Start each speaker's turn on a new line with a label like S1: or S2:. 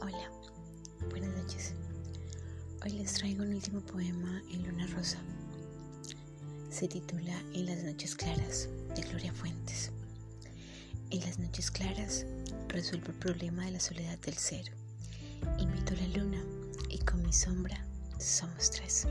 S1: Hola, buenas noches. Hoy les traigo un último poema en Luna Rosa. Se titula En las noches claras de Gloria Fuentes. En las noches claras resuelvo el problema de la soledad del ser. Invito a la luna y con mi sombra somos tres.